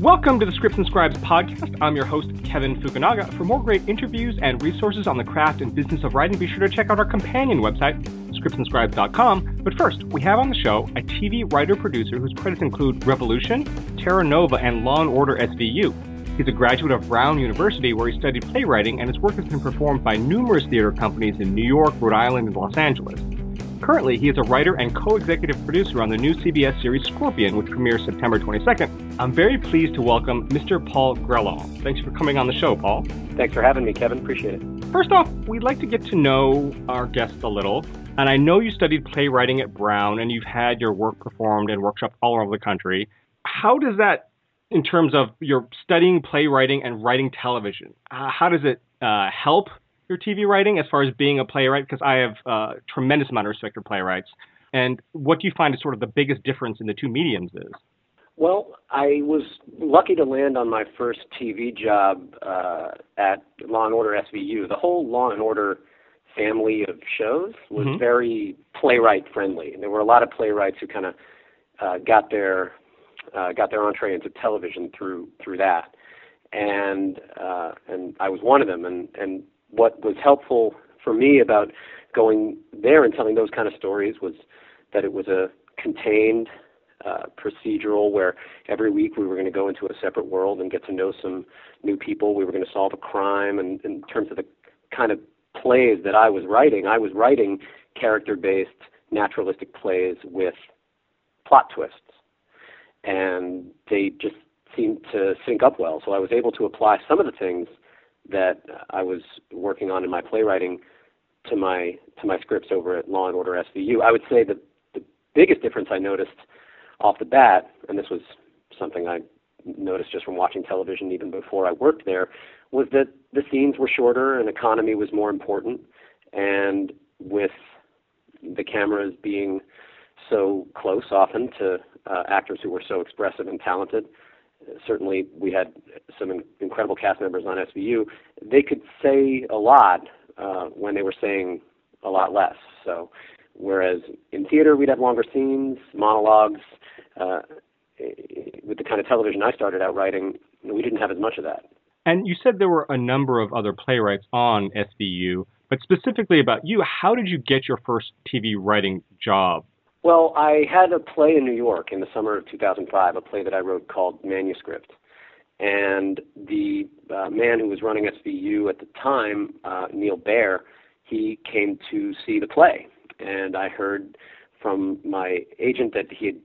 Welcome to the Scripts and Scribes podcast. I'm your host, Kevin Fukunaga. For more great interviews and resources on the craft and business of writing, be sure to check out our companion website, scriptsandscribes.com. But first, we have on the show a TV writer producer whose credits include Revolution, Terra Nova, and Law and Order SVU. He's a graduate of Brown University, where he studied playwriting, and his work has been performed by numerous theater companies in New York, Rhode Island, and Los Angeles. Currently, he is a writer and co-executive producer on the new CBS series Scorpion, which premieres September 22nd. I'm very pleased to welcome Mr. Paul Grellong. Thanks for coming on the show, Paul. Thanks for having me, Kevin. Appreciate it. First off, we'd like to get to know our guests a little. And I know you studied playwriting at Brown and you've had your work performed in workshops all over the country. How does that, in terms of your studying playwriting and writing television, uh, how does it uh, help your TV writing as far as being a playwright? Because I have a uh, tremendous amount of respect for playwrights. And what do you find is sort of the biggest difference in the two mediums is? Well, I was lucky to land on my first TV job uh, at Law and Order SVU. The whole Law and Order family of shows was mm-hmm. very playwright friendly. And there were a lot of playwrights who kind of uh, got their uh, got their entree into television through through that. And uh, and I was one of them. And and what was helpful for me about going there and telling those kind of stories was that it was a contained uh, procedural where every week we were going to go into a separate world and get to know some new people. We were going to solve a crime, and in terms of the kind of plays that I was writing, I was writing character-based naturalistic plays with plot twists, and they just seemed to sync up well. So I was able to apply some of the things that I was working on in my playwriting to my to my scripts over at Law and Order SVU. I would say that the biggest difference I noticed off the bat, and this was something I noticed just from watching television even before I worked there, was that the scenes were shorter and economy was more important. And with the cameras being so close often to uh, actors who were so expressive and talented, certainly we had some incredible cast members on SVU. They could say a lot uh, when they were saying a lot less. So, whereas in theater we'd have longer scenes, monologues. Uh, with the kind of television I started out writing, we didn't have as much of that. And you said there were a number of other playwrights on SVU, but specifically about you, how did you get your first TV writing job? Well, I had a play in New York in the summer of 2005, a play that I wrote called Manuscript. And the uh, man who was running SVU at the time, uh, Neil Baer, he came to see the play. And I heard from my agent that he had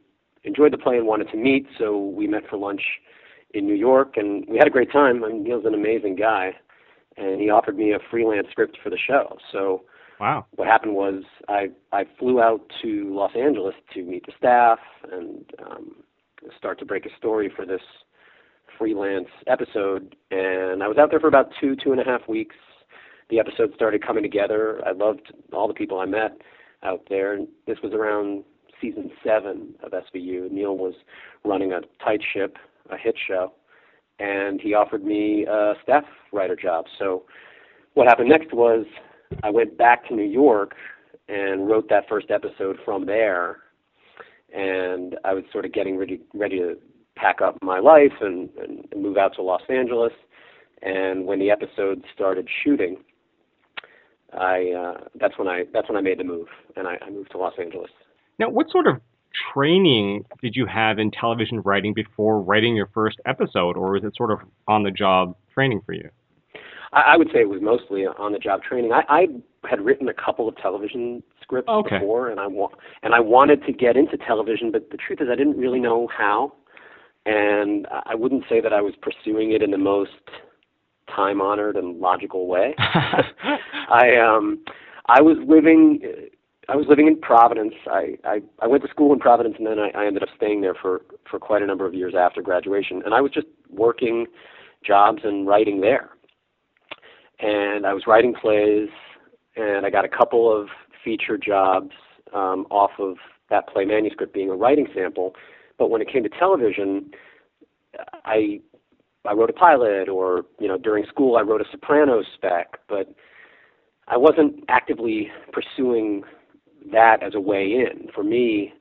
enjoyed the play and wanted to meet, so we met for lunch in New York, and we had a great time. I mean, Neil's an amazing guy, and he offered me a freelance script for the show. So Wow. What happened was I I flew out to Los Angeles to meet the staff and um, start to break a story for this freelance episode. And I was out there for about two two and a half weeks. The episode started coming together. I loved all the people I met out there. And this was around season seven of SVU. Neil was running a tight ship, a hit show, and he offered me a staff writer job. So what happened next was I went back to New York and wrote that first episode from there. And I was sort of getting ready ready to pack up my life and, and move out to Los Angeles. And when the episode started shooting, I uh, that's when I that's when I made the move and I, I moved to Los Angeles. Now, what sort of training did you have in television writing before writing your first episode, or was it sort of on the job training for you? I, I would say it was mostly on the job training. I, I had written a couple of television scripts okay. before, and I wa- and I wanted to get into television, but the truth is, I didn't really know how, and I wouldn't say that I was pursuing it in the most time honored and logical way. I um I was living I was living in Providence. I, I, I went to school in Providence and then I, I ended up staying there for, for quite a number of years after graduation. And I was just working jobs and writing there and I was writing plays, and I got a couple of feature jobs um, off of that play manuscript being a writing sample. But when it came to television, I I wrote a pilot, or you know, during school I wrote a Sopranos spec, but I wasn't actively pursuing that as a way in. For me,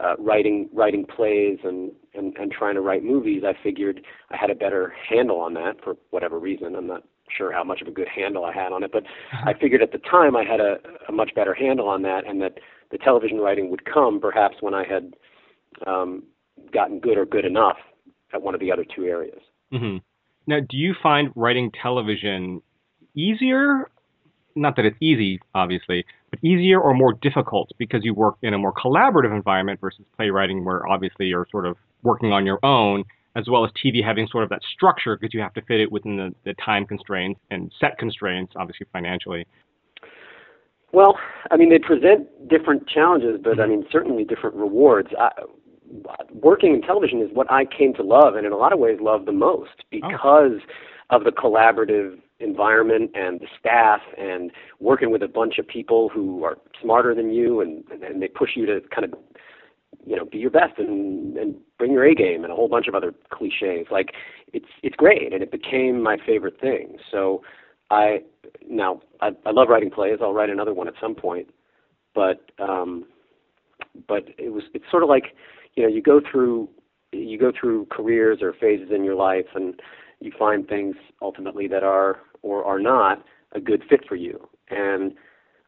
uh, writing writing plays and, and and trying to write movies, I figured I had a better handle on that for whatever reason. I'm not sure how much of a good handle I had on it, but I figured at the time I had a, a much better handle on that, and that the television writing would come perhaps when I had um, gotten good or good enough at one of the other two areas. Mm-hmm. Now, do you find writing television easier? Not that it's easy, obviously, but easier or more difficult because you work in a more collaborative environment versus playwriting, where obviously you're sort of working on your own, as well as TV having sort of that structure because you have to fit it within the, the time constraints and set constraints, obviously financially. Well, I mean, they present different challenges, but I mm-hmm. mean, certainly different rewards. I, working in television is what I came to love, and in a lot of ways, love the most Oh. because of the collaborative environment and the staff, and working with a bunch of people who are smarter than you, and and they push you to kind of, you know, be your best and and bring your A game, and a whole bunch of other cliches. Like it's it's great, and it became my favorite thing. So I now I, I love writing plays. I'll write another one at some point, but um, but it was it's sort of like you know you go through you go through careers or phases in your life and you find things ultimately that are or are not a good fit for you and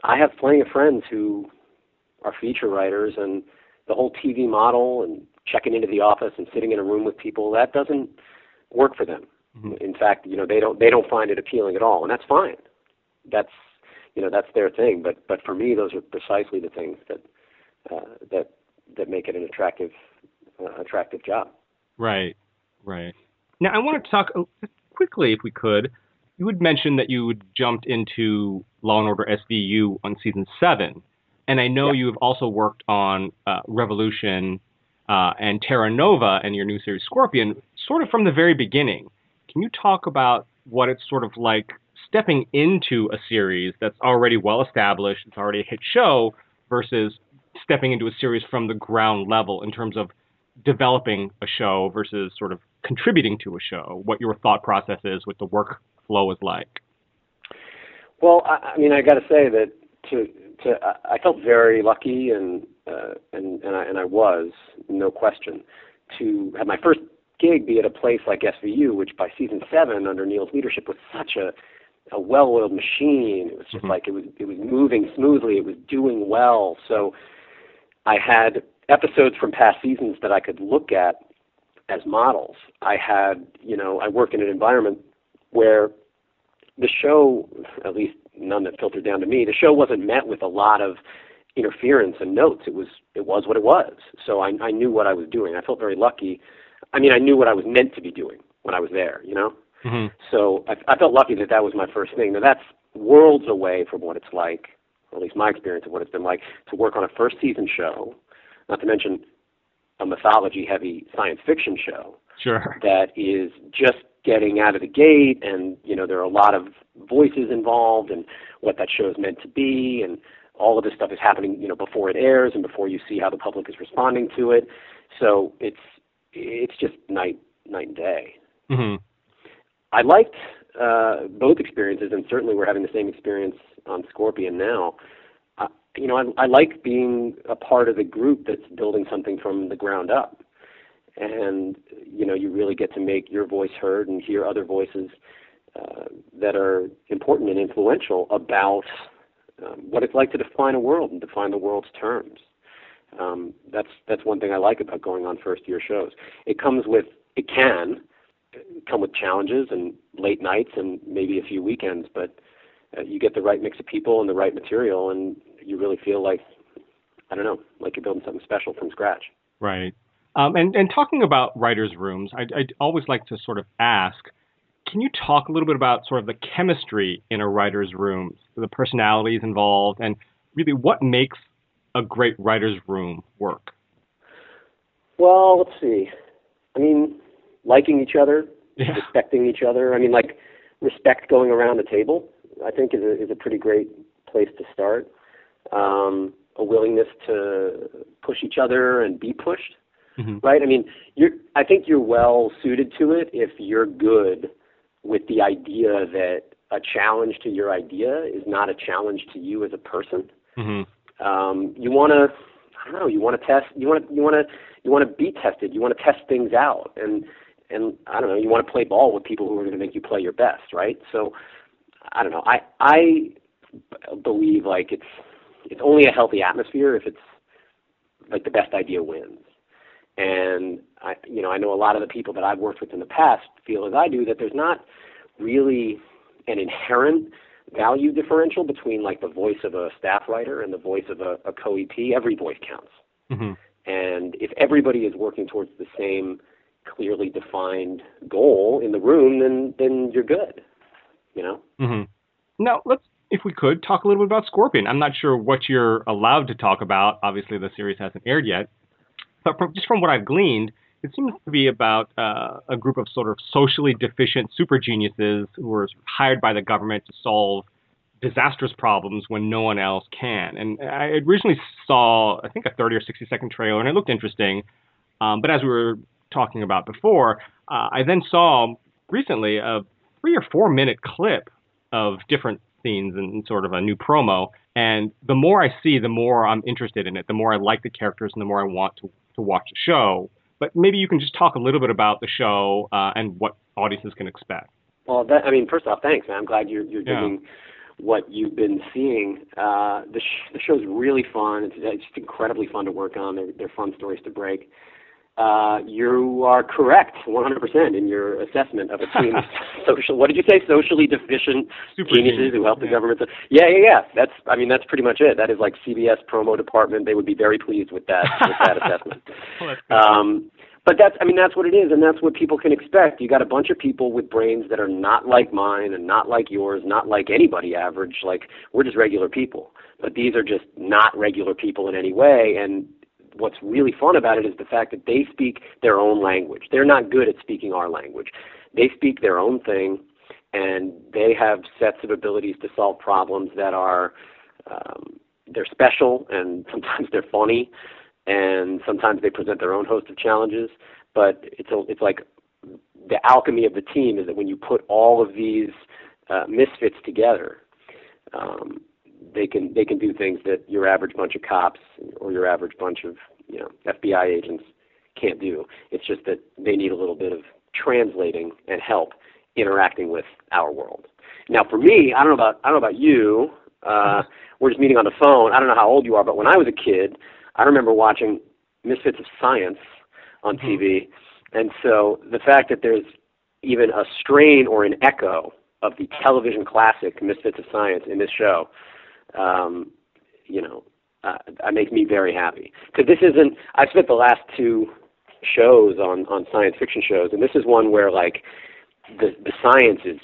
i have plenty of friends who are feature writers and the whole tv model and checking into the office and sitting in a room with people that doesn't work for them Mhm. in fact you know they don't they don't find it appealing at all and that's fine that's you know that's their thing but but for me those are precisely the things that uh, that that make it an attractive uh, attractive job. Right, right. Now, I want to talk quickly, if we could. You had mentioned that you jumped into Law and Order SVU on season seven, and I know Yeah. you have also worked on uh, Revolution uh, and Terra Nova and your new series Scorpion, sort of from the very beginning. Can you talk about what it's sort of like stepping into a series that's already well established, it's already a hit show, versus stepping into a series from the ground level in terms of developing a show versus sort of contributing to a show, what your thought process is, what the workflow is like. Well, I, I mean, I got to say that to to I- felt very lucky and uh, and and I, and I was no question to have my first gig be at a place like SVU, which by season seven under Neil's leadership was such a a well-oiled machine. It was just Mhm. like it was it was moving smoothly. It was doing well. So I had episodes from past seasons that I could look at as models. I had, you know, I work in an environment where the show, at least none that filtered down to me, the show wasn't met with a lot of interference and notes. It was it was what it was. So I, I knew what I was doing. I felt very lucky. I mean, I knew what I was meant to be doing when I was there. You know. Mm-hmm. So I, I felt lucky that that was my first thing. Now that's worlds away from what it's like, or at least my experience of what it's been like to work on a first season show, not to mention a mythology heavy science fiction show Sure. that is just getting out of the gate and you know there are a lot of voices involved and what that show is meant to be and all of this stuff is happening you know before it airs and before you see how the public is responding to it so it's it's just night night and day Mm-hmm. I liked uh, both experiences, and certainly we're having the same experience on Scorpion now. Uh, you know, I, I like being a part of the group that's building something from the ground up, and you know, you really get to make your voice heard and hear other voices uh, that are important and influential about um, what it's like to define a world and define the world's terms. Um, that's that's one thing I like about going on first year shows. It comes with it can come with challenges and late nights and maybe a few weekends, but uh, you get the right mix of people and the right material, and you really feel like I don't know, like you're building something special from scratch. Right. Um, and, and talking about writers' rooms, I, I'd always like to sort of ask can you talk a little bit about sort of the chemistry in a writer's room, the personalities involved, and really what makes a great writer's room work? Well, let's see. I mean, liking each other, Yeah. respecting each other. I mean, like respect going around the table. I think is a is a pretty great place to start. Um, a willingness to push each other and be pushed. Hmm right? I mean, you're. I think you're well suited to it if you're good with the idea that a challenge to your idea is not a challenge to you as a person. hmm Um, you want to. I don't know. You want to test. You want to. You want to. You want to be tested. You want to test things out, and and I don't know. You want to play ball with people who are going to make you play your best, right? So, I don't know. I I believe like it's it's only a healthy atmosphere if it's like the best idea wins. And I, you know, I know a lot of the people that I've worked with in the past feel as I do that there's not really an inherent value differential between like the voice of a staff writer and the voice of a, a co-EP. Every voice counts. Mm-hmm. And if everybody is working towards the same clearly defined goal in the room, then then you're good. You know. Mm-hmm. Now let's, if we could, talk a little bit about Scorpion. I'm not sure what you're allowed to talk about. Obviously, the series hasn't aired yet, but from, just from what I've gleaned, it seems to be about uh, a group of sort of socially deficient super geniuses who are hired by the government to solve disastrous problems when no one else can. And I originally saw, I think, a 30 or 60 second trailer, and it looked interesting. Um, but as we were talking about before, uh, I then saw recently a three or four minute clip of different scenes and sort of a new promo. And the more I see, the more I'm interested in it, the more I like the characters, and the more I want to, to watch the show. But maybe you can just talk a little bit about the show uh, and what audiences can expect. Well, that, I mean, first off, thanks, man. I'm glad you're you're doing yeah. what you've been seeing. Uh, the sh- the show's really fun. It's, it's just incredibly fun to work on. They're, they're fun stories to break. Uh, you are correct 100% in your assessment of a team of social. What did you say? Socially deficient Super geniuses who help yeah. the government. Yeah, yeah, yeah. That's. I mean, that's pretty much it. That is like CBS promo department. They would be very pleased with that with that assessment. well, um, but that's. I mean, that's what it is, and that's what people can expect. You got a bunch of people with brains that are not like mine and not like yours, not like anybody average. Like we're just regular people. But these are just not regular people in any way, and what's really fun about it is the fact that they speak their own language. They're not good at speaking our language. They speak their own thing, and they have sets of abilities to solve problems that are um, they're special, and sometimes they're funny, and sometimes they present their own host of challenges. But it's a, it's like the alchemy of the team is that when you put all of these uh, misfits together, um, they can they can do things that your average bunch of cops or your average bunch of you know FBI agents can't do. It's just that they need a little bit of translating and help interacting with our world. Now, for me, I don't know about I don't know about you. Uh, we're just meeting on the phone. I don't know how old you are, but when I was a kid, I remember watching Misfits of Science on mm-hmm. TV, and so the fact that there's even a strain or an echo of the television classic Misfits of Science in this show um, you know, uh, that makes me very happy because this isn't. I've spent the last two shows on on science fiction shows, and this is one where like the the science is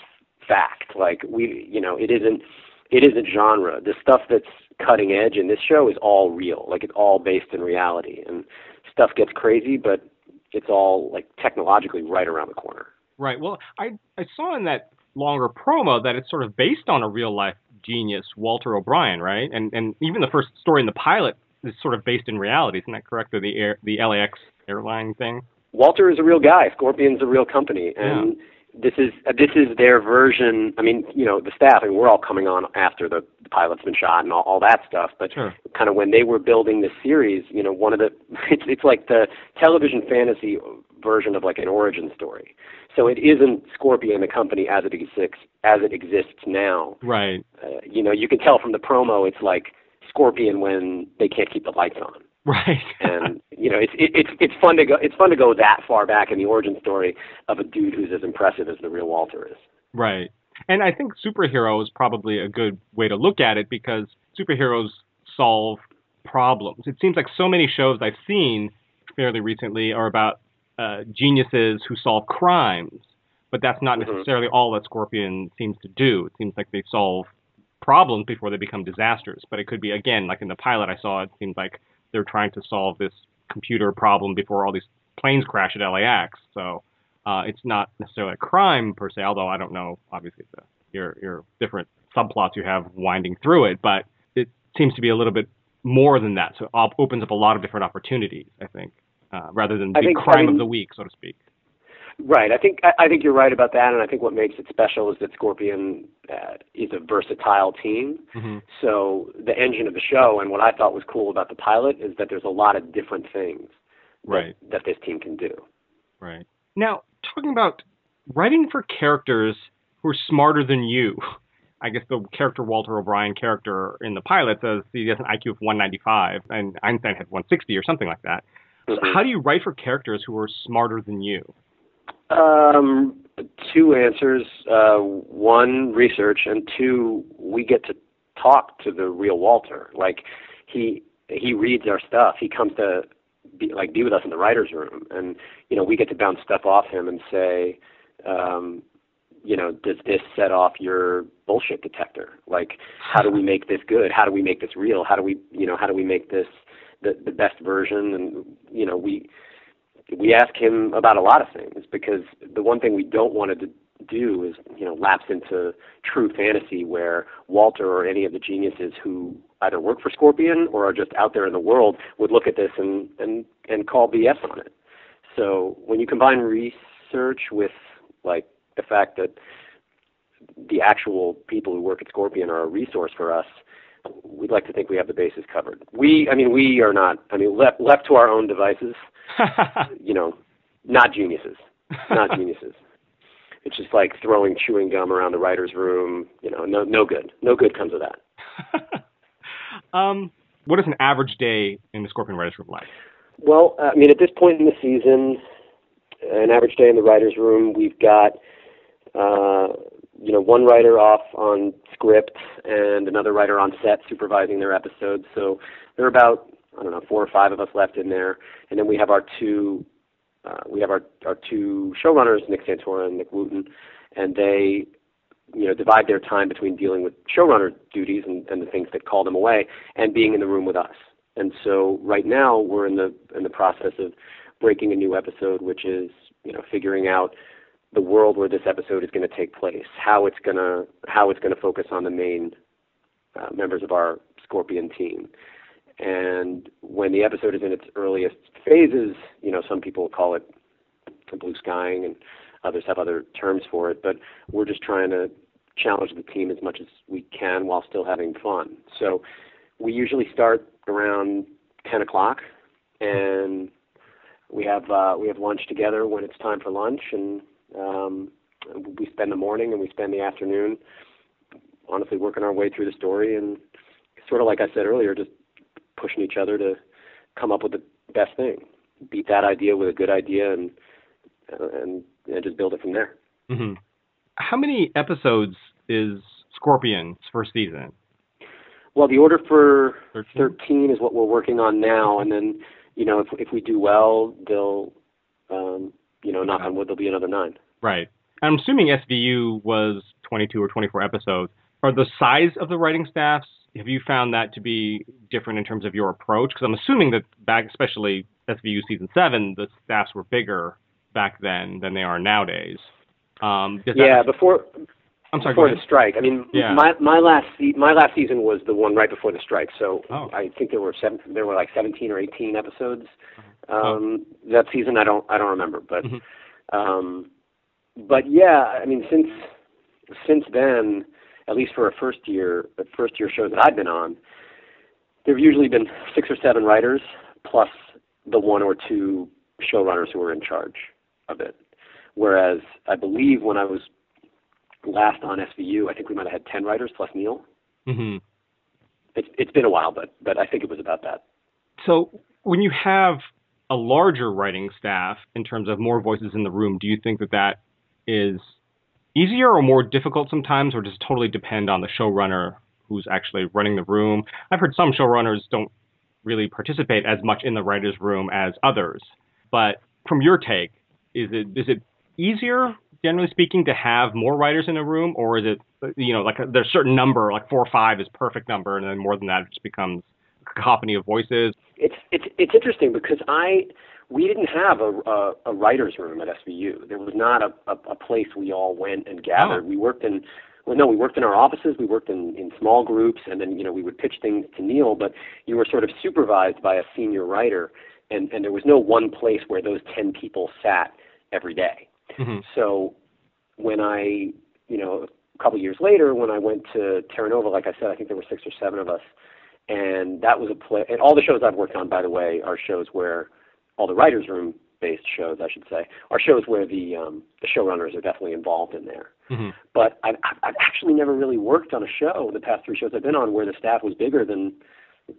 fact. Like we, you know, it isn't it isn't genre. The stuff that's cutting edge in this show is all real. Like it's all based in reality, and stuff gets crazy, but it's all like technologically right around the corner. Right. Well, I I saw in that longer promo that it's sort of based on a real life genius, Walter O'Brien, right? And and even the first story in the pilot is sort of based in reality, isn't that correct? Or the air, the LAX airline thing. Walter is a real guy. Scorpion's a real company, and yeah. this is uh, this is their version. I mean, you know, the staff. I mean, we're all coming on after the, the pilot's been shot and all, all that stuff. But sure. kind of when they were building the series, you know, one of the it's it's like the television fantasy version of like an origin story. So it isn't Scorpion the company as it exists as it exists now. Right. Uh, you know, you can tell from the promo it's like Scorpion when they can't keep the lights on. Right. and you know, it's it, it's it's fun to go it's fun to go that far back in the origin story of a dude who's as impressive as the real Walter is. Right. And I think superhero is probably a good way to look at it because superheroes solve problems. It seems like so many shows I've seen fairly recently are about uh, geniuses who solve crimes, but that's not mm-hmm. necessarily all that Scorpion seems to do. It seems like they solve problems before they become disasters. But it could be again, like in the pilot I saw, it seems like they're trying to solve this computer problem before all these planes crash at LAX. So uh, it's not necessarily a crime per se, although I don't know. Obviously, the, your your different subplots you have winding through it, but it seems to be a little bit more than that. So it opens up a lot of different opportunities. I think uh, rather than the think, crime I mean, of the week, so to speak. Right. I think I, I think you're right about that, and I think what makes it special is that Scorpion uh, is a versatile team. Mm-hmm. So the engine of the show, and what I thought was cool about the pilot is that there's a lot of different things Right. that, that this team can do. Right. Now, talking about writing for characters who are smarter than you. I guess the character Walter O'Brien character in the pilot says he has an IQ of 195, and Einstein had 160 or something like that. So Mhm. how do you write for characters who are smarter than you? Um, two answers. Uh, one, research, and two, we get to talk to the real Walter. Like he he reads our stuff. He comes to be like be with us in the writers' room, and you know we get to bounce stuff off him and say, um, you know, does this set off your bullshit detector? Like, how do we make this good? How do we make this real? How do we, you know, how do we make this the the best version? And you know, we we ask him about a lot of things because the one thing we don't want to do is you know lapse into true fantasy where Walter or any of the geniuses who either work for Scorpion or are just out there in the world would look at this and and and call BS on it. So when you combine research with like the fact that the actual people who work at Scorpion are a resource for us, we'd like to think we have the bases covered. We, I mean, we are not. I mean, left left to our own devices, you know, not geniuses, not geniuses. It's just like throwing chewing gum around the writers' room. You know, no no good. No good comes of that. um, what is an average day in the Scorpion writers' room like? Well, I mean, at this point in the season, an average day in the writers' room, we've got, uh, you know, one writer off on script and another writer on set supervising their episodes. So there are about, I don't know, four or five of us left in there, and then we have our two, uh, we have our our two showrunners, Nick Santora and Nick Wootton, and they. You know, divide their time between dealing with showrunner duties and, and the things that call them away, and being in the room with us. And so right now we're in the in the process of breaking a new episode, which is you know figuring out the world where this episode is going to take place, how it's going to how it's going to focus on the main uh, members of our Scorpion team. And when the episode is in its earliest phases, you know some people call it blue skying, and others have other terms for it. But we're just trying to challenge the team as much as we can while still having fun. So we usually start around 10 o'clock, and we have uh, we have lunch together when it's time for lunch, and um, we spend the morning and we spend the afternoon, honestly working our way through the story, and sort of like I said earlier, just pushing each other to come up with the best thing, beat that idea with a good idea, and uh, and, and just build it from there. hmm How many episodes is Scorpion's first season? Well, the order for 13? 13 is what we're working on now, and then, you know, if if we do well, they'll, um, you know, knock on wood, there'll be another nine. Right. I'm assuming SVU was 22 or 24 episodes. Are the size of the writing staffs, have you found that to be different in terms of your approach? Because I'm assuming that back, especially SVU season seven, the staffs were bigger back then than they are nowadays. Um, Yeah, before I'm sorry, before the strike. I mean, Yeah. my my last my last season was the one right before the strike. So Oh. I think there were seven, there were like 17 or 18 episodes Oh. um, that season. I don't I don't remember, but Mhm. um, but yeah, I mean since since then, at least for a first year the first year shows that I've been on, there've usually been six or seven writers plus the one or two showrunners who are in charge of it. Whereas I believe when I was last on SVU, I think we might have had ten writers plus Neil. hmm It's it's been a while, but but I think it was about that. So when you have a larger writing staff in terms of more voices in the room, do you think that that is easier or more difficult sometimes, or does it totally depend on the showrunner who's actually running the room? I've heard some showrunners don't really participate as much in the writers' room as others. But from your take, is it is it easier, generally speaking, to have more writers in a room, or is it you know like a, there's a certain number, like four or five is perfect number, and then more than that it just becomes a cacophony of voices? It's it's it's interesting because I we didn't have a a, a writers' room at SVU. There was not a, a, a place we all went and gathered. Oh. We worked in well, no, we worked in our offices. We worked in in small groups, and then you know we would pitch things to Neil. But you were sort of supervised by a senior writer, and and there was no one place where those ten people sat every day. Mm-hmm. So when I, you know, a couple years later, when I went to Terra Nova, like I said, I think there were six or seven of us, and that was a play. And all the shows I've worked on, by the way, are shows where all the writers' room based shows, I should say, are shows where the um, the showrunners are definitely involved in there. Mm-hmm. But I've, I've actually never really worked on a show. The past three shows I've been on where the staff was bigger than,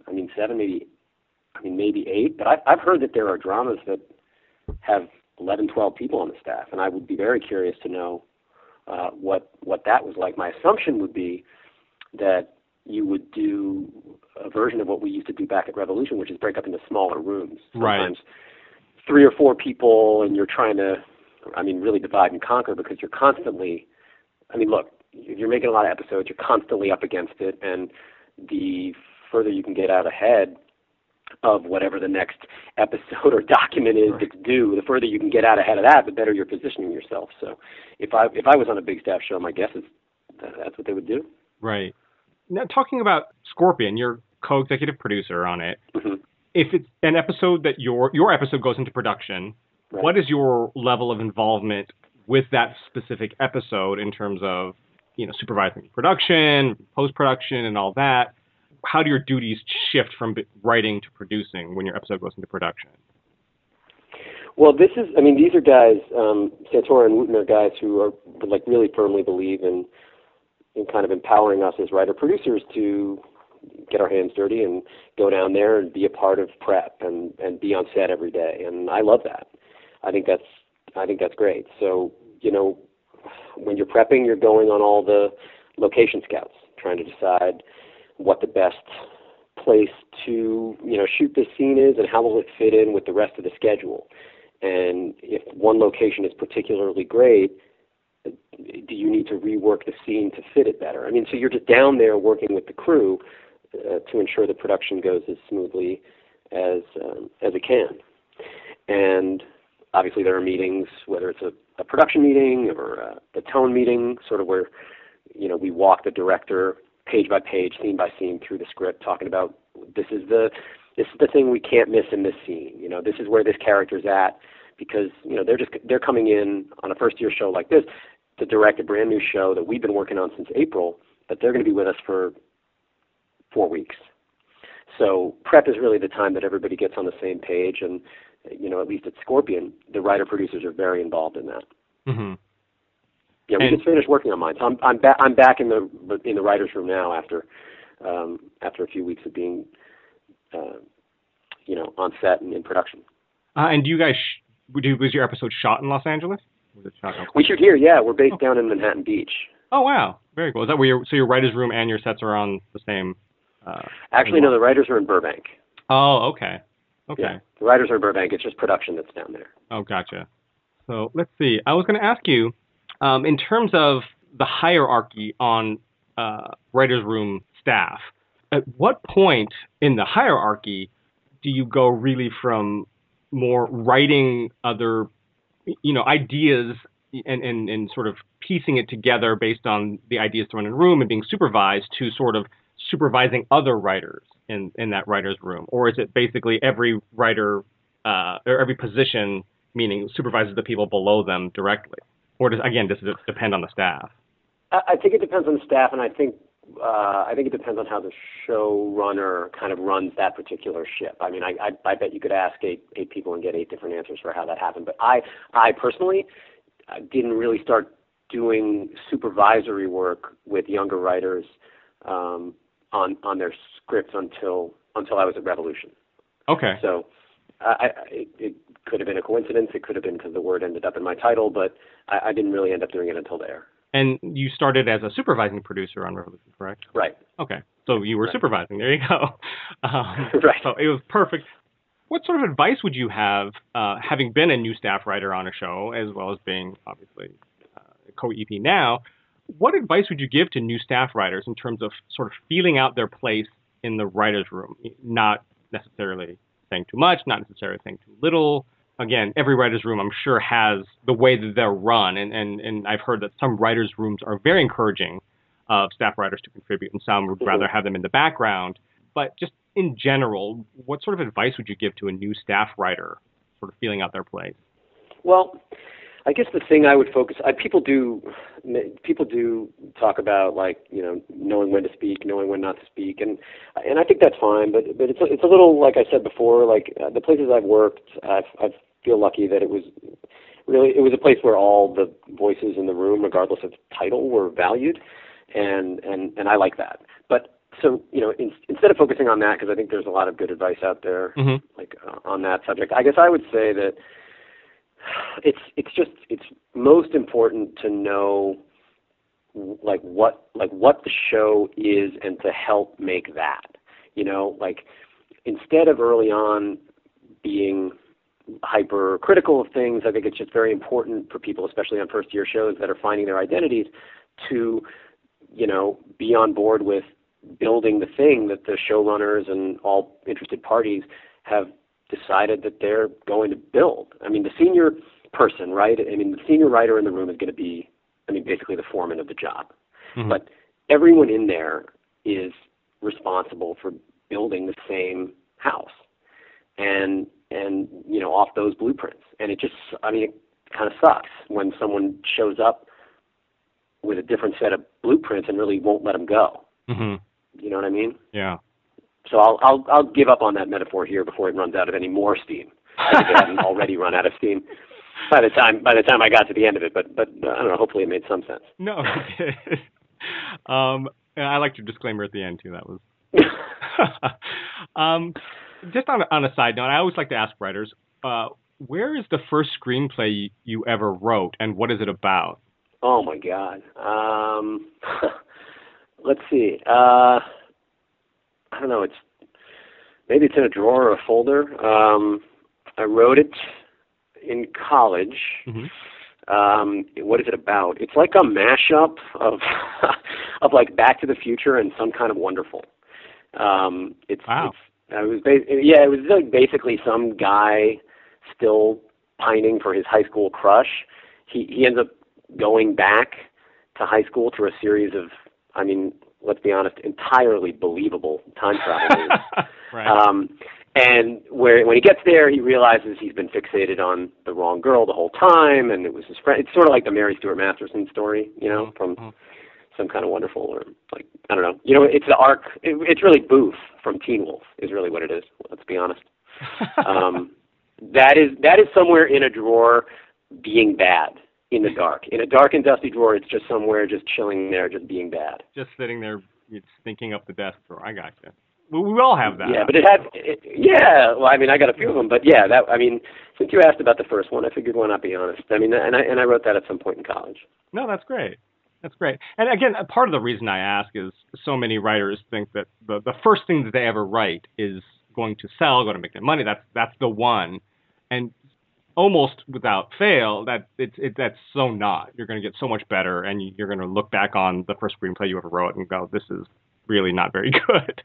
I mean, seven, maybe, I mean, maybe eight. But I've, I've heard that there are dramas that have 11, 12 people on the staff, and I would be very curious to know uh, what what that was like. My assumption would be that you would do a version of what we used to do back at Revolution, which is break up into smaller rooms. Sometimes right. three or four people, and you're trying to, I mean, really divide and conquer because you're constantly. I mean, look, you're making a lot of episodes. You're constantly up against it, and the further you can get out ahead, of whatever the next episode or document is right. due. The further you can get out ahead of that, the better you're positioning yourself. So, if I if I was on a big staff show, my guess is that that's what they would do. Right. Now, talking about Scorpion, you're co-executive producer on it. Mm-hmm. If it's an episode that your your episode goes into production, right. what is your level of involvement with that specific episode in terms of you know supervising production, post production, and all that? how do your duties shift from writing to producing when your episode goes into production? Well, this is, I mean, these are guys, um, Santora and Wootton are guys who are like really firmly believe in, in kind of empowering us as writer producers to get our hands dirty and go down there and be a part of prep and, and be on set every day. And I love that. I think that's, I think that's great. So, you know, when you're prepping, you're going on all the location scouts, trying to decide what the best place to you know shoot this scene is and how will it fit in with the rest of the schedule. And if one location is particularly great, do you need to rework the scene to fit it better? I mean, so you're just down there working with the crew uh, to ensure the production goes as smoothly as um, as it can. And obviously, there are meetings, whether it's a, a production meeting or a, a tone meeting, sort of where you know we walk the director page by page, scene by scene through the script, talking about this is the this is the thing we can't miss in this scene. You know, this is where this character's at because you know they're just they're coming in on a first year show like this to direct a brand new show that we've been working on since April, but they're going to be with us for four weeks. So prep is really the time that everybody gets on the same page, and you know, at least at Scorpion, the writer producers are very involved in that. Mm-hmm. Yeah, we and, just finished working on mine. So I'm I'm back I'm back in the in the writers' room now after um, after a few weeks of being uh, you know on set and in production. Uh, and do you guys sh- was your episode shot in Los Angeles? Was it shot? We shoot here. Yeah, we're based oh. down in Manhattan Beach. Oh wow, very cool. Is that where your so your writers' room and your sets are on the same? Uh, Actually, no. The writers are in Burbank. Oh, okay. Okay. Yeah, the writers are in Burbank. It's just production that's down there. Oh, gotcha. So let's see. I was going to ask you um, in terms of the hierarchy on uh, writers' room staff, at what point in the hierarchy do you go really from more writing other, you know, ideas and, and, and sort of piecing it together based on the ideas thrown in room and being supervised to sort of supervising other writers in, in that writer's room? Or is it basically every writer uh, or every position, meaning supervises the people below them directly? Or does, again, does it depend on the staff? I think it depends on the staff, and I think uh, I think it depends on how the showrunner kind of runs that particular ship. I mean, I, I, I bet you could ask eight, eight people and get eight different answers for how that happened. But I, I personally uh, didn't really start doing supervisory work with younger writers um, on on their scripts until until I was at Revolution. Okay. So I, I, it, it could have been a coincidence. It could have been because the word ended up in my title, but I, I didn't really end up doing it until there. And you started as a supervising producer on Revolution, correct? Right. Okay. So you were right. supervising. There you go. Um, right. So it was perfect. What sort of advice would you have, uh, having been a new staff writer on a show, as well as being obviously uh, co-EP now? What advice would you give to new staff writers in terms of sort of feeling out their place in the writers' room, not necessarily saying too much, not necessarily saying too little, again, every writer's room, I'm sure, has the way that they're run. And, and, and I've heard that some writers' rooms are very encouraging of staff writers to contribute, and some would rather have them in the background. But just in general, what sort of advice would you give to a new staff writer sort of feeling out their place? Well, I guess the thing I would focus. I, people do people do talk about like you know knowing when to speak, knowing when not to speak, and and I think that's fine. But but it's it's a little like I said before. Like uh, the places I've worked, I've, I feel lucky that it was really it was a place where all the voices in the room, regardless of title, were valued, and and and I like that. But so you know, in, instead of focusing on that, because I think there's a lot of good advice out there, mm-hmm. like uh, on that subject, I guess I would say that it's it's just it's most important to know like what like what the show is and to help make that you know like instead of early on being hyper critical of things i think it's just very important for people especially on first year shows that are finding their identities to you know be on board with building the thing that the showrunners and all interested parties have decided that they're going to build. I mean, the senior person, right? I mean, the senior writer in the room is going to be, I mean, basically the foreman of the job. Mm-hmm. But everyone in there is responsible for building the same house, and and you know off those blueprints. And it just, I mean, it kind of sucks when someone shows up with a different set of blueprints and really won't let them go. Mm-hmm. You know what I mean? Yeah. So I'll I'll I'll give up on that metaphor here before it runs out of any more steam. I think it hadn't already run out of steam by the time by the time I got to the end of it. But but uh, I don't know. Hopefully it made some sense. No, it did. Um, I liked your disclaimer at the end too. That was. um, just on a, on a side note, I always like to ask writers, uh, where is the first screenplay you ever wrote, and what is it about? Oh my God. Um, let's see. Uh, I don't know. It's maybe it's in a drawer or a folder. Um, I wrote it in college. Mm-hmm. Um, what is it about? It's like a mashup of of like Back to the Future and some kind of Wonderful. Um, it's, wow. it's I was ba- yeah, it was like basically some guy still pining for his high school crush. He he ends up going back to high school through a series of, I mean, let's be honest, entirely believable time travel right. Um, and where when he gets there, he realizes he's been fixated on the wrong girl the whole time, and it was his friend. It's sort of like the Mary Stuart Masterson story, you know, mm-hmm. Some kind of wonderful or like I don't know. You know, it's the arc. It, it's really Boof from Teen Wolf is really what it is. Let's be honest. um, that is that is somewhere in a drawer, being bad in the dark. In a dark and dusty drawer, it's just somewhere, just chilling there, just being bad. Just sitting there, it's thinking up the desk drawer. I got you. Well, we all have that. Yeah, but it had. It, yeah, well, I mean, I got a few of them, but yeah, that. I mean, since you asked about the first one, I figured why not be honest. I mean, and I and I wrote that at some point in college. No, that's great. That's great. And again, part of the reason I ask is so many writers think that the the first thing that they ever write is going to sell, going to make them money. That's that's the one, and almost without fail, that it's it, that's so not. You're going to get so much better, and you're going to look back on the first screenplay you ever wrote and go, "This is really not very good."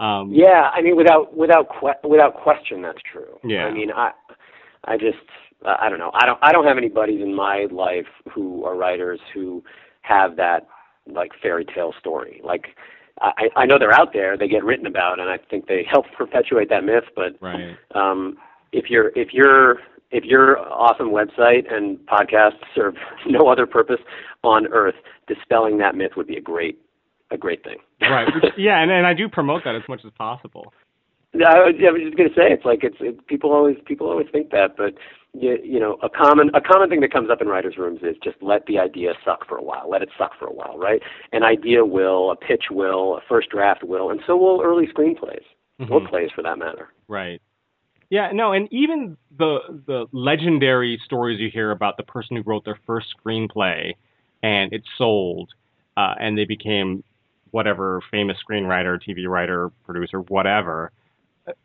Um, yeah, I mean, without without que- without question, that's true. Yeah. I mean, I I just I don't know. I don't I don't have any buddies in my life who are writers who have that like fairy tale story. Like I I know they're out there. They get written about, and I think they help perpetuate that myth. But right. um, if you're if you're if your awesome website and podcast serve no other purpose on earth, dispelling that myth would be a great a great thing. right. Yeah, and, and I do promote that as much as possible. I was, I was just going to say it's like it's it, people always people always think that, but you, you know a common a common thing that comes up in writers' rooms is just let the idea suck for a while, let it suck for a while, right? An idea will, a pitch will, a first draft will, and so will early screenplays mm-hmm. or plays for that matter. Right. Yeah, no, and even the the legendary stories you hear about the person who wrote their first screenplay and it sold, uh, and they became whatever famous screenwriter, TV writer, producer, whatever.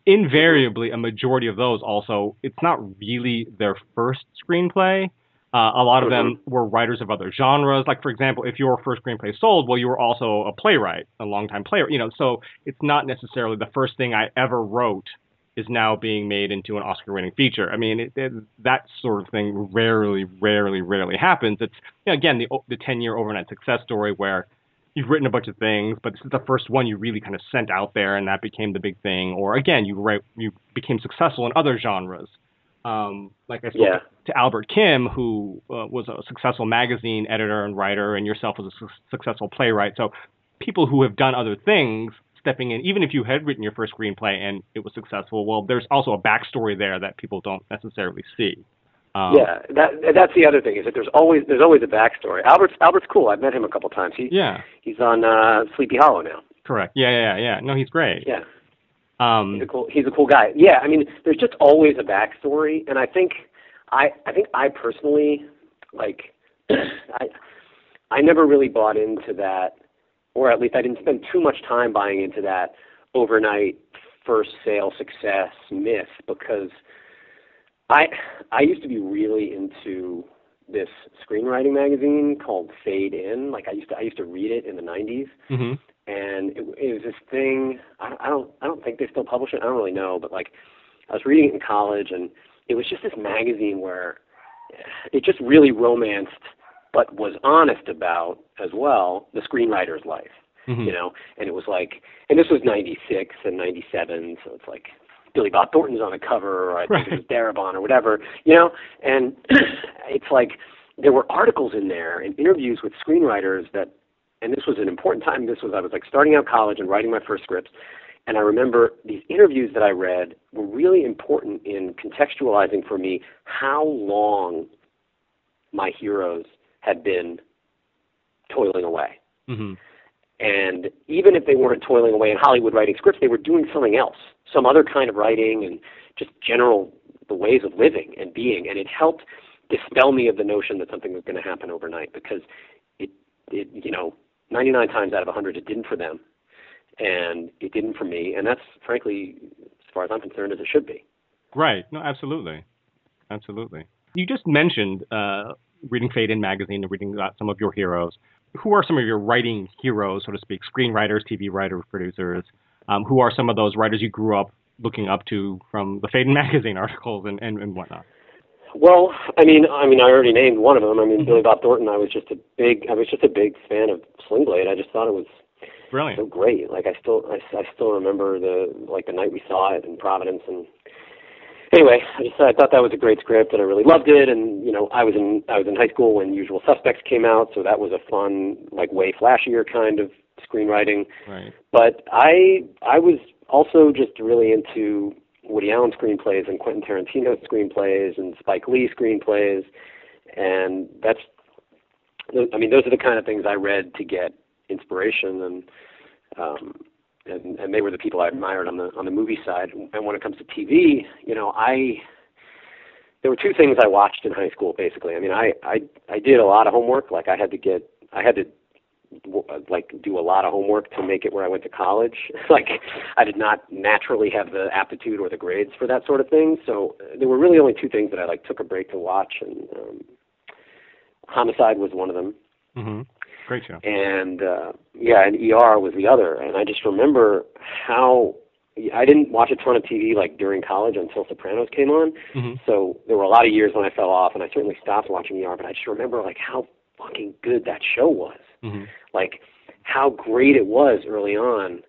Invariably, a majority of those also, it's not really their first screenplay. Uh, a lot of them were writers of other genres. Like, for example, if your first screenplay sold, well, you were also a playwright, a longtime player. You know, so it's not necessarily the first thing I ever wrote is now being made into an Oscar-winning feature. I mean, it, it, that sort of thing rarely, rarely, rarely happens. It's you know, again the the ten-year overnight success story where you've written a bunch of things, but this is the first one you really kind of sent out there, and that became the big thing. Or again, you write, you became successful in other genres, Um, like I spoke Yeah. to Albert Kim, who uh, was a successful magazine editor and writer, and yourself was a su- successful playwright. So people who have done other things stepping in, even if you had written your first screenplay and it was successful, well, there's also a backstory there that people don't necessarily see. Um, yeah, that that's the other thing is that there's always there's always a backstory. Albert's Albert's cool. I've met him a couple times. He Yeah. he's on uh, Sleepy Hollow now. Correct. Yeah. Yeah. Yeah. No, he's great. Yeah, Um, he's a cool he's a cool guy. Yeah, I mean, there's just always a backstory, and I think I I think I personally like I I never really bought into that, or at least I didn't spend too much time buying into that overnight first sale success myth because I I used to be really into this screenwriting magazine called Fade In. Like I used to I used to read it in the 90s hmm and it, it was this thing. I don't, I don't, I don't think they still publish it. I don't really know, but like, I was reading it in college, and it was just this magazine where it just really romanced, but was honest about as well the screenwriter's life. hmm You know, and it was like, and this was '96 and '97, so it's like Billy Bob Thornton's on the cover, or I think it was Darabont or whatever. You know, and it's like there were articles in there and interviews with screenwriters that and this was an important time. This was I was like starting out college and writing my first scripts, and I remember these interviews that I read were really important in contextualizing for me how long my heroes had been toiling away. hmm And even if they weren't toiling away in Hollywood writing scripts, they were doing something else, some other kind of writing and just general the ways of living and being. And it helped dispel me of the notion that something was going to happen overnight because it, it, you know, 99 times out of 100 it didn't for them, and it didn't for me. And that's frankly, as far as I'm concerned, as it should be. Right. No, absolutely. Absolutely. You just mentioned uh, reading Fade In magazine and reading about some of your heroes. Who are some of your writing heroes, so to speak, screenwriters, TV writers, producers? Um, who are some of those writers you grew up looking up to from the Fade magazine articles and, and, and whatnot? Well, I mean, I mean, I already named one of them. I mean, Billy Bob Thornton. I was just a big, I was just a big fan of Sling Blade. I just thought it was brilliant, so great. Like I still, I, I still remember the like the night we saw it in Providence, and anyway, I just I thought that was a great script, and I really loved it. And you know, I was in I was in high school when Usual Suspects came out, so that was a fun, like way flashier kind of screenwriting. Right. But I I was also just really into Woody Allen screenplays and Quentin Tarantino screenplays and Spike Lee screenplays, and that's I mean those are the kind of things I read to get inspiration and um and and they were the people I admired on the on the movie side. And when it comes to TV, you know, I there were two things I watched in high school basically. I mean, I I I did a lot of homework. Like I had to get I had to like do a lot of homework to make it where I went to college. like I did not naturally have the aptitude or the grades for that sort of thing. So uh, there were really only two things that I like took a break to watch, and um, Homicide was one of them, hmm Great show. and uh, yeah, and ER was the other. And I just remember how I didn't watch a ton of TV like during college until Sopranos came on. hmm So there were a lot of years when I fell off, and I certainly stopped watching ER. But I just remember like how fucking good that show was hmm like how great it was early on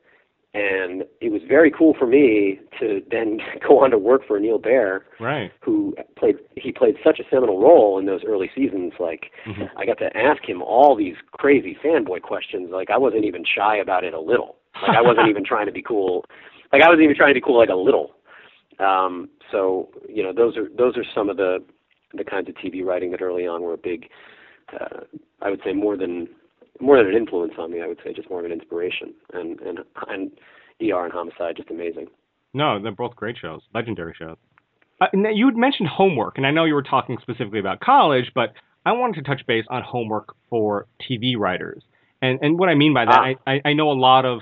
and it was very cool for me to then go on to work for Neil Baer Right. who played he played such a seminal role in those early seasons. Like hmm I got to ask him all these crazy fanboy questions. Like I wasn't even shy about it a little. Like I wasn't even trying to be cool. Like I wasn't even trying to be cool like a little. Um so you know those are those are some of the the kinds of TV writing that early on were a big uh, I would say more than more than an influence on me. I would say just more of an inspiration. And and and ER and Homicide just amazing. No, they're both great shows, legendary shows. Uh, you had mentioned homework, and I know you were talking specifically about college, but I wanted to touch base on homework for TV writers. And and what I mean by that, Ah. I, I, know a lot of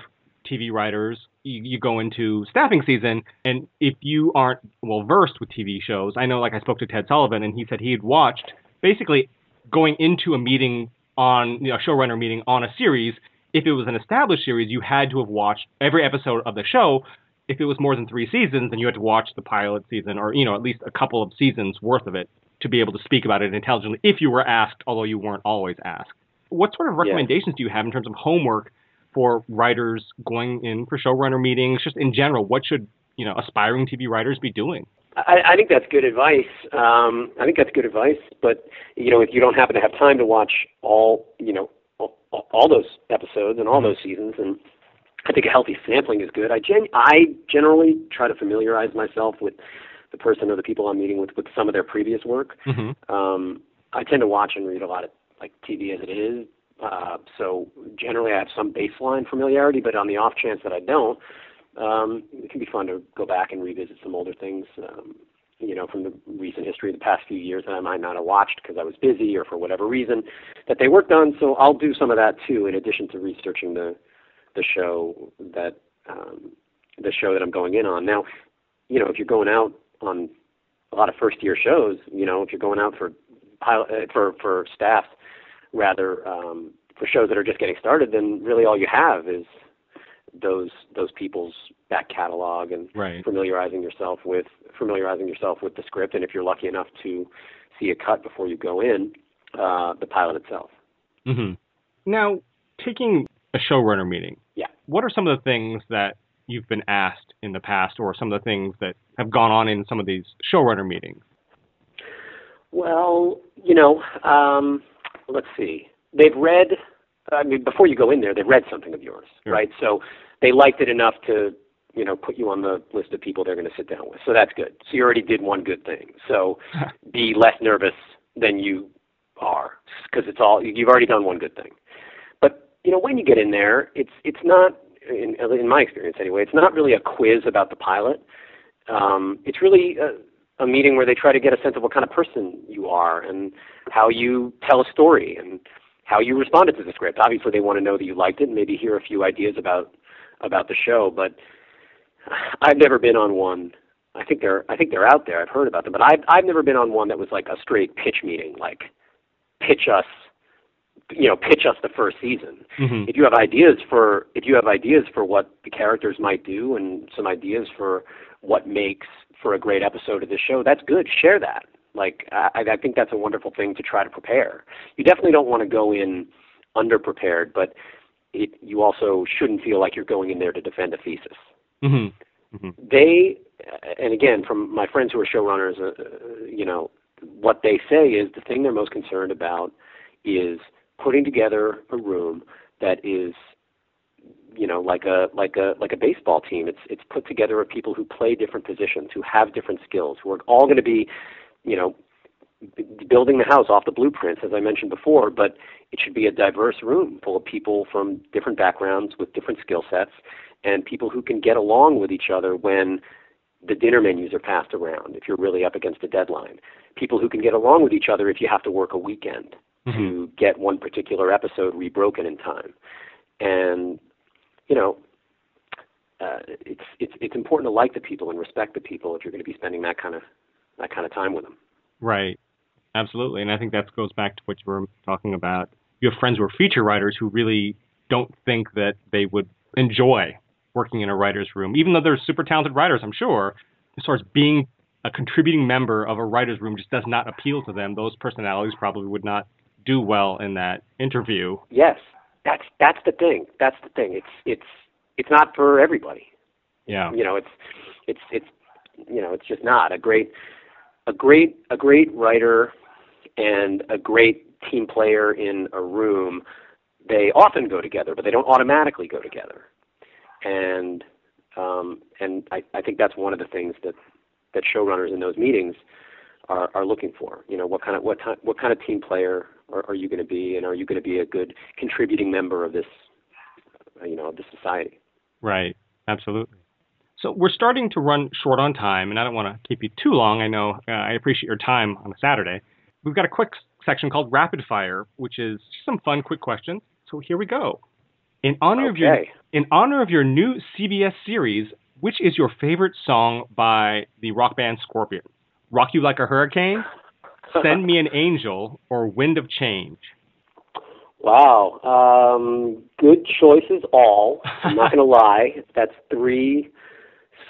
TV writers. You, you go into staffing season, and if you aren't well versed with TV shows, I know like I spoke to Ted Sullivan, and he said he had watched basically going into a meeting on you know, a showrunner meeting on a series. If it was an established series, you had to have watched every episode of the show if it was more than three seasons, then you had to watch the pilot season or, you know, at least a couple of seasons worth of it to be able to speak about it intelligently if you were asked, although you weren't always asked. What sort of recommendations do you have in terms of homework for writers going in for showrunner meetings, just in general? What should, you know, aspiring TV writers be doing? I, I think that's good advice. Um, I think that's good advice. But you know, if you don't happen to have time to watch all, you know, all, all those episodes and all those seasons, and I think a healthy sampling is good. I gen- I generally try to familiarize myself with the person or the people I'm meeting with with some of their previous work. Mm-hmm. Um, I tend to watch and read a lot of like TV as it is. Uh, so generally, I have some baseline familiarity, but on the off chance that I don't, um, it can be fun to go back and revisit some older things, um, you know, from the recent history of the past few years that I might not have watched because I was busy or for whatever reason that they worked on. So I'll do some of that too, in addition to researching the the show that um, the show that I'm going in on. Now, you know, if you're going out on a lot of first year shows, you know, if you're going out for pilot uh, for for staff rather um, for shows that are just getting started, then really all you have is those those people's back catalog and Right. familiarizing yourself with familiarizing yourself with the script, and if you're lucky enough to see a cut before you go in, uh, the pilot itself. Mm-hmm. Now, taking a showrunner meeting. Yeah. What are some of the things that you've been asked in the past, or some of the things that have gone on in some of these showrunner meetings? Well, you know, um, let's see. They've read. I mean, before you go in there, they've read something of yours, Sure. right? So they liked it enough to, you know, put you on the list of people they're going to sit down with. So that's good. So you already did one good thing. So be less nervous than you are, because it's all you've already done one good thing. But you know, when you get in there, it's it's not, in, in my experience anyway, it's not really a quiz about the pilot. Um, it's really a, a meeting where they try to get a sense of what kind of person you are and how you tell a story and how you responded to the script. Obviously, they want to know that you liked it and maybe hear a few ideas about about the show. But I've never been on one. I think they're I think they're out there. I've heard about them, but I've I've never been on one that was like a straight pitch meeting, like pitch us, you know, pitch us the first season Mm-hmm. if you have ideas for if you have ideas for what the characters might do and some ideas for what makes for a great episode of this show, that's good. Share that. Like I, I think that's a wonderful thing to try to prepare. You definitely don't want to go in underprepared, but it, you also shouldn't feel like you're going in there to defend a thesis Mm-hmm. Mm-hmm. they and again from my friends who are showrunners uh, uh, you know what they say is the thing they're most concerned about is putting together a room that is you know like a like a like a baseball team it's it's put together of people who play different positions who have different skills who are all going to be you know b- building the house off the blueprints as i mentioned before but it should be a diverse room full of people from different backgrounds with different skill sets and people who can get along with each other when the dinner menus are passed around if you're really up against a deadline people who can get along with each other if you have to work a weekend Mm-hmm. to get one particular episode rebroken in time and you know uh, it's it's it's important to like the people and respect the people if you're going to be spending that kind of that kind of time with them Right. Absolutely. And I think that goes back to what you were talking about. You have friends who are feature writers who really don't think that they would enjoy working in a writer's room, even though they're super talented writers, I'm sure. As far as being a contributing member of a writer's room just does not appeal to them. Those personalities probably would not do well in that interview. yes that's that's the thing that's the thing it's it's it's not for everybody Yeah. you know it's it's it's you know it's just not a great a great a great writer and a great team player in a room they often go together but they don't automatically go together and um and i i think that's one of the things that that showrunners in those meetings are are looking for you know what kind of what what kind of team player are, are you going to be and are you going to be a good contributing member of this you know of this society Right. Absolutely. So we're starting to run short on time, and I don't want to keep you too long. I know uh, I appreciate your time on a Saturday. We've got a quick section called Rapid Fire, which is just some fun, quick questions. So here we go. In honor of your in honor of your new CBS series, which is your favorite song by the rock band Scorpions? Rock You Like a Hurricane, Send Me an Angel, or Wind of Change? Wow. Um, good choices, all. I'm not going to lie. That's three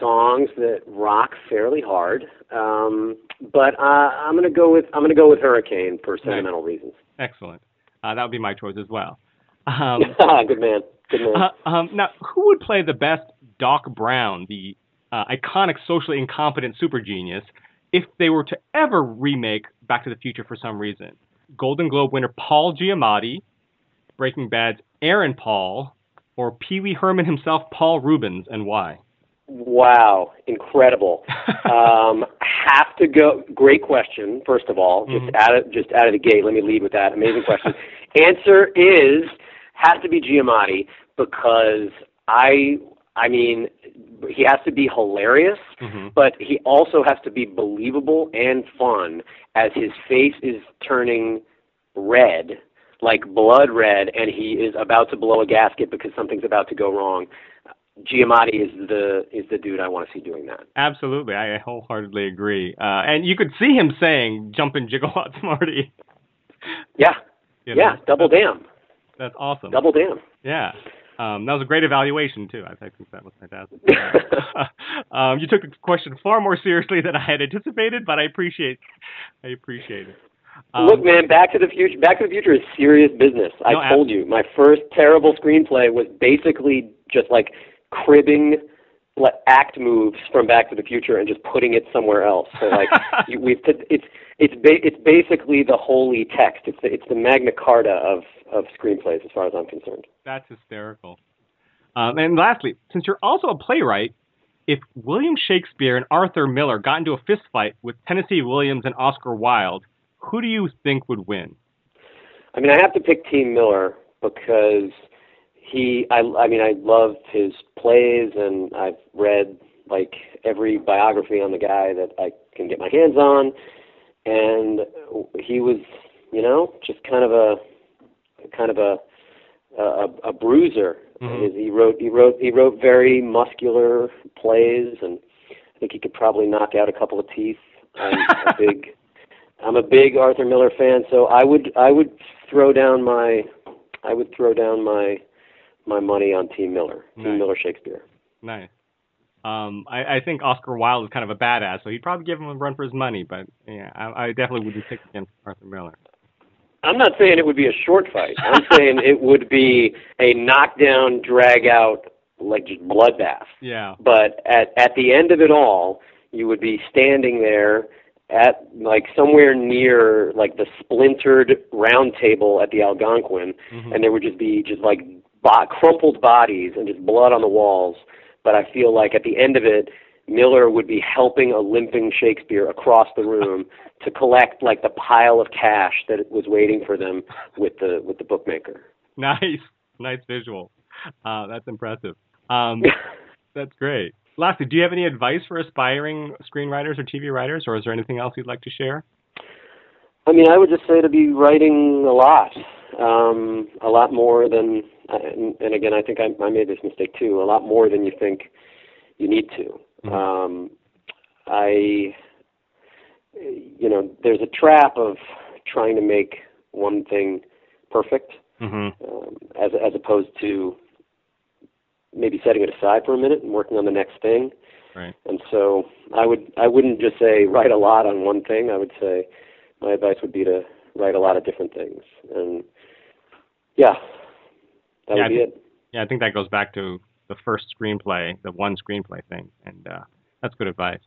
songs that rock fairly hard. Um, but uh, I'm going to go with I'm going to go with Hurricane for sentimental reasons. Excellent. Uh, that would be my choice as well. Um, good man. Good man. Uh, um, now, who would play the best Doc Brown, the uh, iconic, socially incompetent super genius, if they were to ever remake Back to the Future for some reason. Golden Globe winner Paul Giamatti, Breaking Bad's Aaron Paul, or Pee Wee Herman himself, Paul Reubens, and why? Wow, incredible. um, have to go. Great question. First of all, just mm-hmm. out of just out of the gate, let me lead with that. Amazing question. Answer is has to be Giamatti because I I mean he has to be hilarious, mm-hmm. but he also has to be believable and fun as his face is turning red, like blood red, and he is about to blow a gasket because something's about to go wrong. Giamatti is the is the dude I want to see doing that. Absolutely, I wholeheartedly agree. Uh, and you could see him saying "Jumpin' Gigawatts, Marty." Yeah, you know, yeah, double damn. That's awesome. Double damn. Yeah. Um, that was a great evaluation too. I think that was fantastic. um, you took the question far more seriously than I had anticipated, but I appreciate, I appreciate it. Um, Look, man, Back to the Future. Back to the Future is serious business. I no, told you, my first terrible screenplay was basically just like cribbing like act moves from Back to the Future and just putting it somewhere else. So like you, we've it's it's ba- it's basically the holy text. It's the, it's the Magna Carta of of screenplays, as far as I'm concerned. That's hysterical. Um, and lastly, since you're also a playwright, if William Shakespeare and Arthur Miller got into a fistfight with Tennessee Williams and Oscar Wilde, who do you think would win? I mean, I have to pick Team Miller because he I I mean I loved his plays and I've read like every biography on the guy that I can get my hands on. And he was you know just kind of a kind of a a, a bruiser. Mm-hmm. he wrote he wrote he wrote very muscular plays and I think he could probably knock out a couple of teeth. I'm a big I'm a big Arthur Miller fan so I would I would throw down my I would throw down my my money on Team Miller, nice. Team Miller Shakespeare. Nice. Um, I, I think Oscar Wilde is kind of a badass, so he'd probably give him a run for his money. But yeah, I, I definitely wouldn't pick against Arthur Miller. I'm not saying it would be a short fight. I'm saying it would be a knockdown, drag out, like just bloodbath. Yeah. But at at the end of it all, you would be standing there at like somewhere near like the splintered round table at the Algonquin, mm-hmm. and there would just be just like bo- crumpled bodies and just blood on the walls. But I feel like at the end of it, Miller would be helping a limping Shakespeare across the room to collect like the pile of cash that was waiting for them with the with the bookmaker. Nice, nice visual. Uh, that's impressive. Um, that's great. Lastly, do you have any advice for aspiring screenwriters or TV writers, or is there anything else you'd like to share? I mean, I would just say to be writing a lot, um, a lot more than and, and again, I think I, I made this mistake too. A lot more than you think you need to. Mm-hmm. Um, I, you know, there's a trap of trying to make one thing perfect, mm-hmm. um, as as opposed to maybe setting it aside for a minute and working on the next thing. Right. And so I would I wouldn't just say write a lot on one thing. I would say my advice would be to write a lot of different things. And yeah, that yeah, would be think, it. Yeah, I think that goes back to the first screenplay, the one screenplay thing, and uh, that's good advice.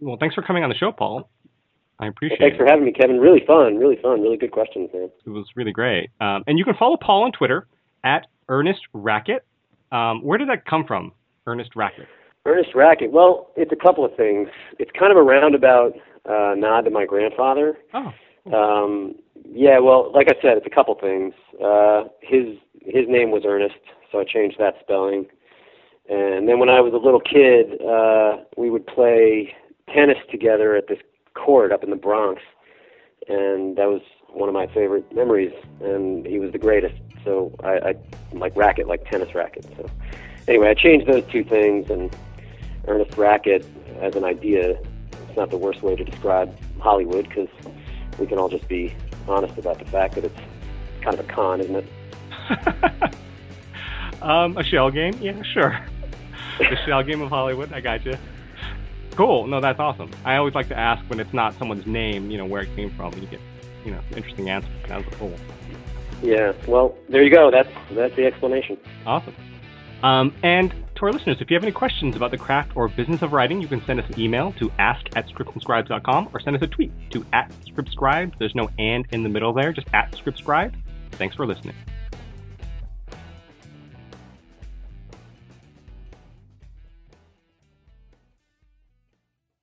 Well, thanks for coming on the show, Paul. I appreciate well, thanks it. for having me, Kevin. Really fun, really fun, really good questions, man. It was really great. Um, and you can follow Paul on Twitter at Ernest Racket. Um, where did that come from, Ernest Racket? Ernest Racket. Well, it's a couple of things. It's kind of a roundabout uh, nod to my grandfather. Oh. Um, yeah, well, like I said, it's a couple things. Uh, his his name was Ernest, so I changed that spelling. And then when I was a little kid, uh, we would play tennis together at this court up in the Bronx, and that was one of my favorite memories. And he was the greatest, so I, I like racket, like tennis racket. So anyway, I changed those two things, and Ernest Racket as an idea. It's not the worst way to describe Hollywood because we can all just be honest about the fact that it's kind of a con, isn't it? um, a shell game? Yeah, sure. the shell game of Hollywood. I got you. Cool. No, that's awesome. I always like to ask when it's not someone's name, you know, where it came from. and You get, you know, interesting answers. That was cool. Yeah. Well, there you go. That's that's the explanation. Awesome. Um, and to our listeners, if you have any questions about the craft or business of writing, you can send us an email to ask at scriptandscribes.com or send us a tweet to at scriptscribes. There's no and in the middle there, just at scriptscribes. Thanks for listening.